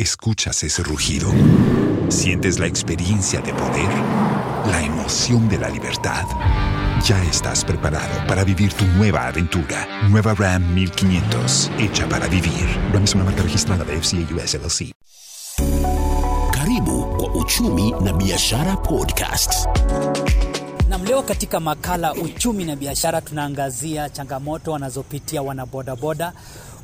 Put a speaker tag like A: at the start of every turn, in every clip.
A: ¿Escuchas ese rugido? ¿Sientes la experiencia de poder? ¿La emoción de la libertad? Ya estás preparado para vivir tu nueva aventura. Nueva Ram 1500, hecha para vivir. Ram es una marca registrada de FCA US LLC.
B: Karibu kwa Uchumi na Biashara Podcast.
C: Nam, leo katika makala uchumi na biashara tunaangazia changamoto wanazopitia wanabodaboda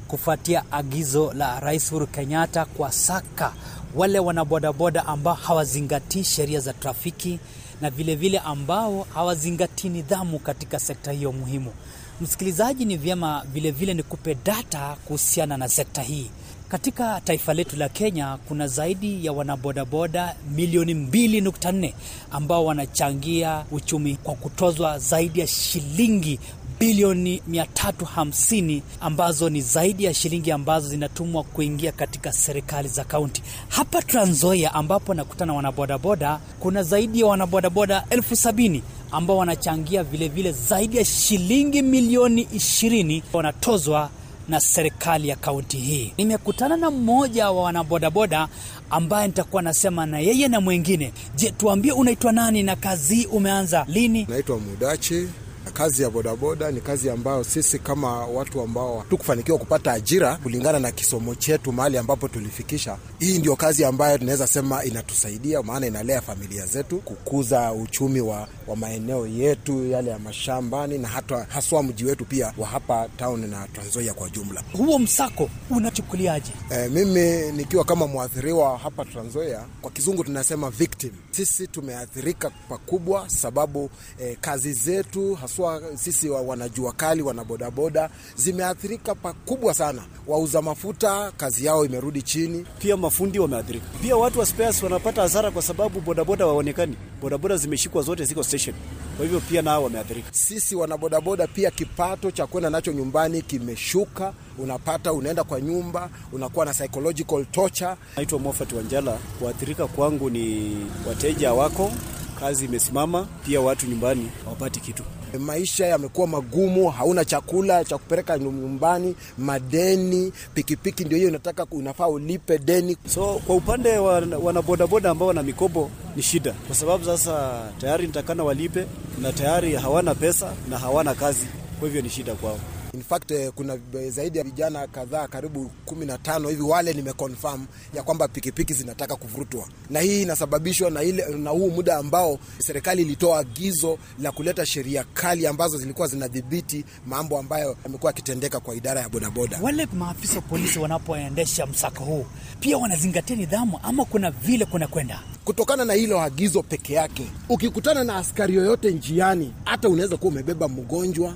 C: kufuatia agizo la Rais Uhuru Kenyatta kwa saka wale wanabodaboda ambao hawazingatii sheria za trafiki na vilevile vile ambao hawazingatii nidhamu katika sekta hiyo muhimu. Msikilizaji, ni vyema vilevile nikupe data kuhusiana na sekta hii. Katika taifa letu la Kenya kuna zaidi ya wanabodaboda milioni 2.4 ambao wanachangia uchumi kwa kutozwa zaidi ya shilingi bilioni 350 ambazo ni zaidi ya shilingi ambazo zinatumwa kuingia katika serikali za kaunti. Hapa Trans ambapo nakutana wanabodaboda, kuna zaidi ya wanabodaboda elfu sabini ambao wanachangia vilevile vile zaidi ya shilingi milioni 20 wanatozwa na serikali ya kaunti hii. Nimekutana na mmoja wa wanabodaboda ambaye nitakuwa nasema na yeye na mwingine. Je, tuambie unaitwa nani na kazi umeanza lini?
D: Naitwa Mudachi. Kazi ya bodaboda ni kazi ambayo sisi kama watu ambao hatukufanikiwa kupata ajira kulingana na kisomo chetu mahali ambapo tulifikisha, hii ndio kazi ambayo tunaweza sema inatusaidia, maana inalea familia zetu, kukuza uchumi wa, wa maeneo yetu yale ya mashambani na hata haswa mji wetu pia wa hapa town na Trans Nzoia kwa jumla.
C: Huo msako unachukuliaje?
D: E, mimi nikiwa kama mwathiriwa hapa Trans Nzoia, kwa kizungu tunasema victim. Sisi tumeathirika pakubwa sababu e, kazi zetu haswa sisi wa wanajua kali wanabodaboda zimeathirika pakubwa sana. Wauza mafuta kazi yao imerudi chini,
E: pia mafundi wameathirika, pia watu wa spares wanapata hasara kwa sababu bodaboda waonekani, bodaboda zimeshikwa zote, ziko station, kwa hivyo pia nao wameathirika.
D: Sisi wanabodaboda pia kipato cha kwenda nacho nyumbani kimeshuka. Unapata unaenda kwa nyumba unakuwa na psychological torture.
E: Naitwa Mofat Wanjala. Kuathirika kwangu ni wateja wako, kazi imesimama, pia watu nyumbani hawapati kitu
D: maisha yamekuwa magumu, hauna chakula cha kupeleka nyumbani, madeni, pikipiki ndio hiyo inataka, unafaa ulipe deni.
E: So kwa upande wa wanabodaboda ambao wana mikopo ni shida, kwa sababu sasa tayari nitakana walipe na tayari hawana pesa na hawana kazi, kwa hivyo ni shida kwao.
D: In fact kuna zaidi ya vijana kadhaa karibu kumi na tano hivi wale nimeconfirm ya kwamba pikipiki zinataka kuvurutwa, na hii inasababishwa na ile na huu muda ambao serikali ilitoa agizo la kuleta sheria kali ambazo zilikuwa zinadhibiti mambo ambayo yamekuwa yakitendeka kwa idara ya bodaboda.
C: Wale maafisa wa polisi wanapoendesha msako huu pia wanazingatia nidhamu ama kuna vile kuna kwenda
D: kutokana na hilo agizo peke yake. Ukikutana na askari yoyote njiani, hata unaweza kuwa umebeba mgonjwa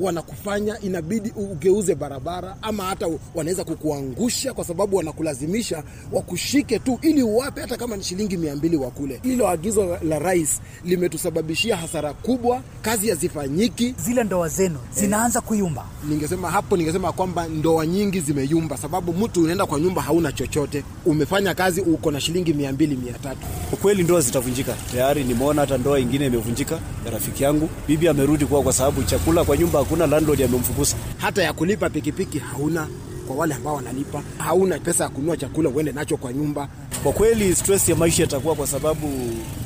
D: wanakufanya inabidi ugeuze barabara, ama hata wanaweza kukuangusha kwa sababu wanakulazimisha wakushike tu ili uwape hata kama ni shilingi mia mbili wakule. Hilo agizo la rais limetusababishia hasara kubwa, kazi hazifanyiki,
C: zile ndoa zenu zinaanza eh, kuyumba.
D: Ningesema hapo, ningesema kwamba ndoa nyingi zimeyumba, sababu mtu unaenda kwa nyumba hauna chochote, umefanya kazi uko na shilingi mia mbili mia tatu.
E: Ukweli ndoa zitavunjika tayari. Nimeona hata ndoa ingine imevunjika ya rafiki yangu, bibi amerudi kwao kwa sababu chakula kwa nyumba hakuna, landlord amemfukuza.
D: Hata ya kulipa pikipiki hauna kwa wale ambao wanalipa, hauna pesa ya kununua chakula uende nacho kwa nyumba.
E: Kwa kweli stress ya maisha itakuwa kwa sababu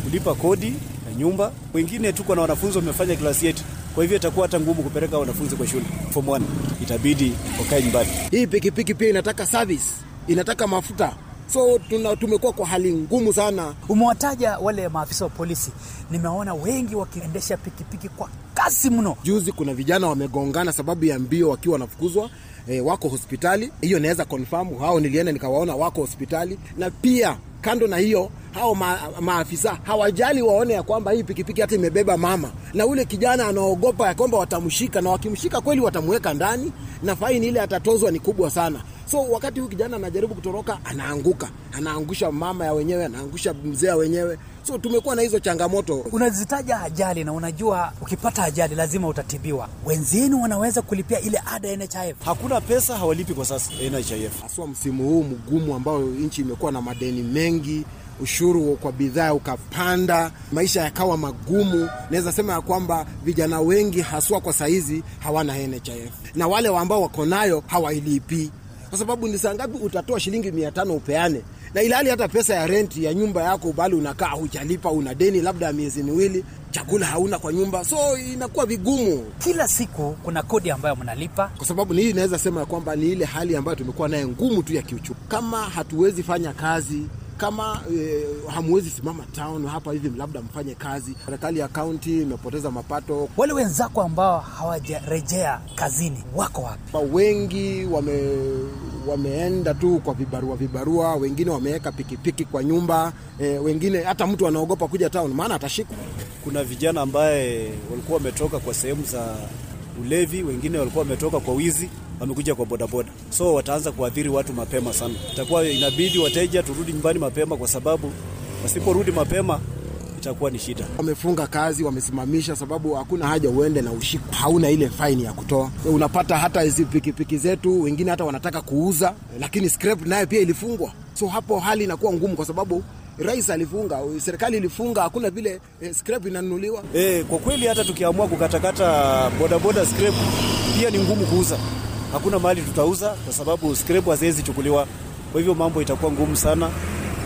E: kulipa kodi na nyumba. Wengine tuko na wanafunzi wamefanya klasi yetu, kwa hivyo itakuwa hata ngumu kupeleka wanafunzi kwa shule form 1, itabidi wakae nyumbani.
D: Hii pikipiki pia inataka service, inataka mafuta so tuna, tumekuwa kwa hali ngumu sana.
C: Umewataja wale maafisa wa polisi, nimeona wengi wakiendesha pikipiki kwa kasi mno.
D: Juzi kuna vijana wamegongana sababu ya mbio wakiwa wanafukuzwa e, wako hospitali. Hiyo naweza confirm, hao nilienda nikawaona wako hospitali, na pia kando na hiyo hao ma, maafisa hawajali waone ya kwamba hii pikipiki hata imebeba mama, na ule kijana anaogopa ya kwamba watamshika, na wakimshika kweli watamweka ndani, na faini ile atatozwa ni kubwa sana. So wakati huyu kijana anajaribu kutoroka, anaanguka, anaangusha mama ya wenyewe, anaangusha mzee ya wenyewe. So tumekuwa na hizo changamoto.
C: Unazitaja ajali na unajua ukipata ajali lazima utatibiwa. Wenzenu wanaweza kulipia ile ada ya NHIF?
E: Hakuna pesa, hawalipi kwa sasa NHIF,
D: haswa msimu huu mgumu ambao nchi imekuwa na madeni mengi ushuru kwa bidhaa ukapanda, maisha yakawa magumu. Naweza sema ya kwamba vijana wengi haswa kwa saizi hawana NHIF na wale ambao wako nayo hawailipi kwa sababu ni saa ngapi utatoa shilingi mia tano upeane na ilhali hata pesa ya renti ya nyumba yako bali unakaa hujalipa, una deni labda ya miezi miwili, chakula hauna kwa nyumba, so inakuwa vigumu
C: Kila siku kuna kodi ambayo mnalipa.
D: kwa sababu ni hii inaweza sema ya kwamba ni ile hali ambayo tumekuwa naye ngumu tu ya kiuchumi. Kama hatuwezi fanya kazi kama e, hamwezi simama town hapa hivi, labda mfanye kazi. Serikali ya kaunti imepoteza mapato,
C: Wale wenzako ambao hawajarejea kazini wako wapi?
D: Wengi wame wameenda tu kwa vibarua vibarua, wengine wameweka pikipiki kwa nyumba e, wengine hata mtu anaogopa kuja town maana atashikwa.
E: Kuna vijana ambaye walikuwa wametoka kwa sehemu za ulevi, wengine walikuwa wametoka kwa wizi, wamekuja kwa bodaboda, so wataanza kuathiri watu mapema sana. Itakuwa inabidi wateja turudi nyumbani mapema, kwa sababu wasiporudi mapema itakuwa ni shida.
D: Wamefunga kazi, wamesimamisha, sababu hakuna haja uende na ushikwa, hauna ile faini ya kutoa. Unapata hata hizi pikipiki zetu, wengine hata wanataka kuuza, lakini scrap nayo pia ilifungwa, so hapo hali inakuwa ngumu, kwa sababu rais alifunga, serikali ilifunga, hakuna vile eh, scrap inanunuliwa.
E: Eh, kwa kweli hata tukiamua kukatakata bodaboda scrap pia ni ngumu kuuza. Hakuna mahali tutauza kwa sababu scrap haziwezi chukuliwa. Kwa hivyo mambo itakuwa ngumu sana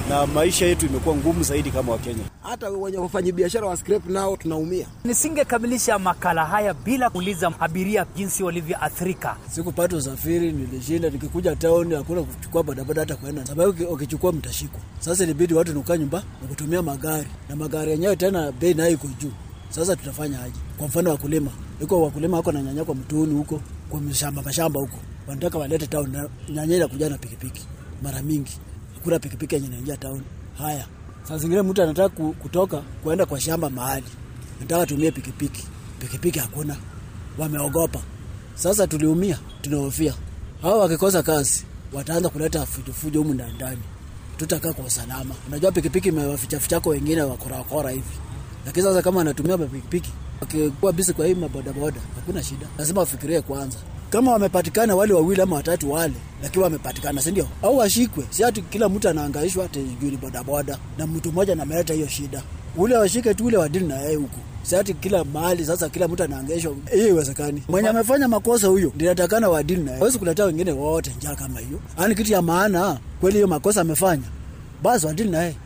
E: na maisha yetu imekuwa ngumu zaidi kama Wakenya.
D: Hata wenye wafanyabiashara wa scrap nao tunaumia.
C: Nisingekamilisha makala haya bila kuuliza abiria jinsi walivyoathirika.
F: Sikupata usafiri, nilishinda nikikuja taoni, hakuna kuchukua bodaboda hata kwenda, sababu ukichukua mtashikwa. Sasa ilibidi watu nukaa nyumba na kutumia magari, na magari yenyewe tena bei nayo iko juu. Sasa tutafanya aje? Kwa mfano wakulima, iko wakulima wako na nyanya kwa mtuni huko, kwa mashamba mashamba huko, wanataka walete town, nyanya kuja na pikipiki mara mingi, kuna pikipiki yenye inaingia town. Haya, saa zingine mtu anataka kutoka kuenda kwa shamba mahali, nataka tumie pikipiki, pikipiki hakuna, wameogopa. Sasa tuliumia, tunahofia hawa wakikosa kazi wataanza kuleta fujofujo humu ndani ndani, tutakaa kwa usalama. Unajua pikipiki imewafichafichako wengine wakorakora hivi, lakini sasa kama anatumia pikipiki akikuwa bisi kwa hii mabodaboda, hakuna shida, lazima wafikirie kwanza. Kama wamepatikana wale wawili ama watatu wale, lakini wamepatikana, si ndio? Au washikwe, si ati kila mtu anaangaishwa ati juu ni bodaboda na mtu mmoja nameleta hiyo shida, ule washike tu ule wadili na yeye huku. Si ati kila mahali sasa kila mtu anaangaishwa, hiyo iwezekani. Mwenye amefanya makosa huyo ndiye atakana wadili naye, hawezi kuleta wengine wote njaa kama hiyo. Yaani kitu ya maana kweli, hiyo makosa amefanya, basi wadili na si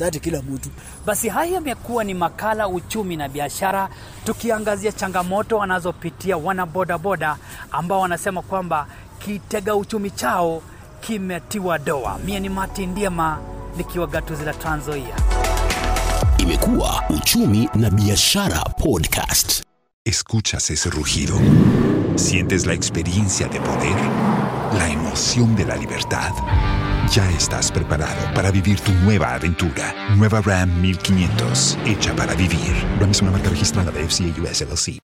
F: ati kila mtu
C: Basi haya yamekuwa ni makala uchumi na biashara, tukiangazia changamoto wanazopitia wanabodaboda ambao wanasema kwamba kitega uchumi chao kimetiwa doa. Mie ni Martin Ndiema nikiwa gatuzi la Trans Nzoia.
B: Imekuwa Uchumi na Biashara Podcast.
A: Escuchas ese rugido. Sientes la experiencia de poder, la emoción de la libertad. Ya estás preparado para vivir tu nueva aventura. Nueva Ram 1500, hecha para vivir. Ram es una marca registrada de FCA US LLC.